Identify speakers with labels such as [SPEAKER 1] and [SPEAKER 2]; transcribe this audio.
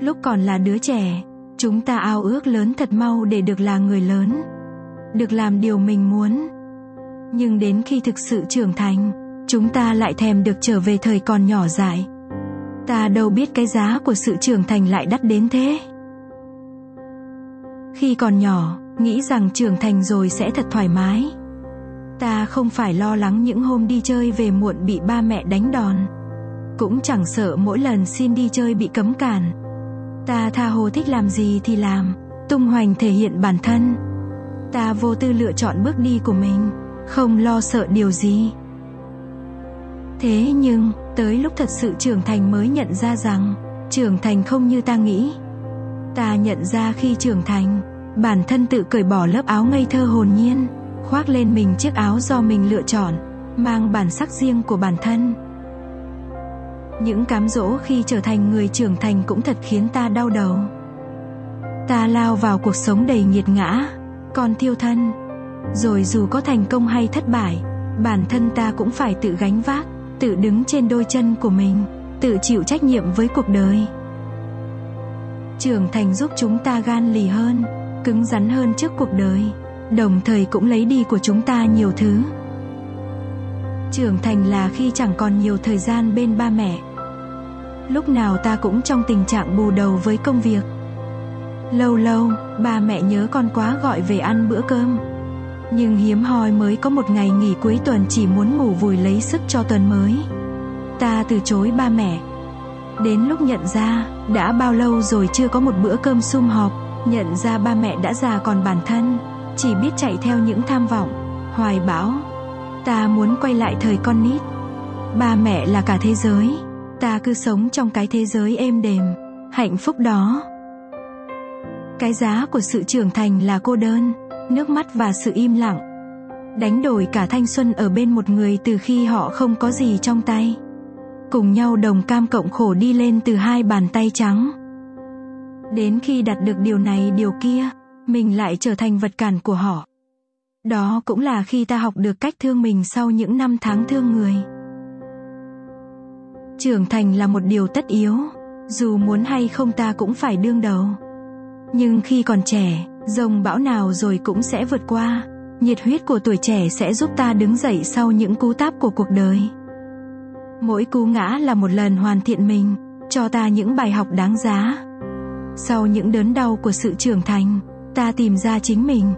[SPEAKER 1] Lúc còn là đứa trẻ, chúng ta ao ước lớn thật mau để được là người lớn, được làm điều mình muốn. Nhưng đến khi thực sự trưởng thành, chúng ta lại thèm được trở về thời còn nhỏ dại. Ta đâu biết cái giá của sự trưởng thành lại đắt đến thế. Khi còn nhỏ, nghĩ rằng trưởng thành rồi sẽ thật thoải mái. Ta không phải lo lắng những hôm đi chơi về muộn bị ba mẹ đánh đòn. Cũng chẳng sợ mỗi lần xin đi chơi bị cấm cản. Ta tha hồ thích làm gì thì làm, tung hoành thể hiện bản thân. Ta vô tư lựa chọn bước đi của mình, không lo sợ điều gì. Thế nhưng, tới lúc thật sự trưởng thành mới nhận ra rằng, trưởng thành không như ta nghĩ. Ta nhận ra khi trưởng thành, bản thân tự cởi bỏ lớp áo ngây thơ hồn nhiên, khoác lên mình chiếc áo do mình lựa chọn, mang bản sắc riêng của bản thân. Những cám dỗ khi trở thành người trưởng thành cũng thật khiến ta đau đầu. Ta lao vào cuộc sống đầy nghiệt ngã, còn thiêu thân. Rồi dù có thành công hay thất bại, bản thân ta cũng phải tự gánh vác, tự đứng trên đôi chân của mình, tự chịu trách nhiệm với cuộc đời. Trưởng thành giúp chúng ta gan lì hơn, cứng rắn hơn trước cuộc đời, đồng thời cũng lấy đi của chúng ta nhiều thứ. Trưởng thành là khi chẳng còn nhiều thời gian bên ba mẹ. Lúc nào ta cũng trong tình trạng bù đầu với công việc. Lâu lâu, ba mẹ nhớ con quá gọi về ăn bữa cơm. Nhưng hiếm hoi mới có một ngày nghỉ cuối tuần chỉ muốn ngủ vùi lấy sức cho tuần mới. Ta từ chối ba mẹ. Đến lúc nhận ra, đã bao lâu rồi chưa có một bữa cơm sum họp, nhận ra ba mẹ đã già còn bản thân, chỉ biết chạy theo những tham vọng, hoài bão. Ta muốn quay lại thời con nít. Ba mẹ là cả thế giới, ta cứ sống trong cái thế giới êm đềm, hạnh phúc đó. Cái giá của sự trưởng thành là cô đơn, nước mắt và sự im lặng. Đánh đổi cả thanh xuân ở bên một người từ khi họ không có gì trong tay. Cùng nhau đồng cam cộng khổ đi lên từ hai bàn tay trắng. Đến khi đạt được điều này điều kia, mình lại trở thành vật cản của họ. Đó cũng là khi ta học được cách thương mình sau những năm tháng thương người. Trưởng thành là một điều tất yếu, dù muốn hay không ta cũng phải đương đầu. Nhưng khi còn trẻ, rồng bão nào rồi cũng sẽ vượt qua, nhiệt huyết của tuổi trẻ sẽ giúp ta đứng dậy sau những cú táp của cuộc đời. Mỗi cú ngã là một lần hoàn thiện mình, cho ta những bài học đáng giá. Sau những đớn đau của sự trưởng thành, ta tìm ra chính mình,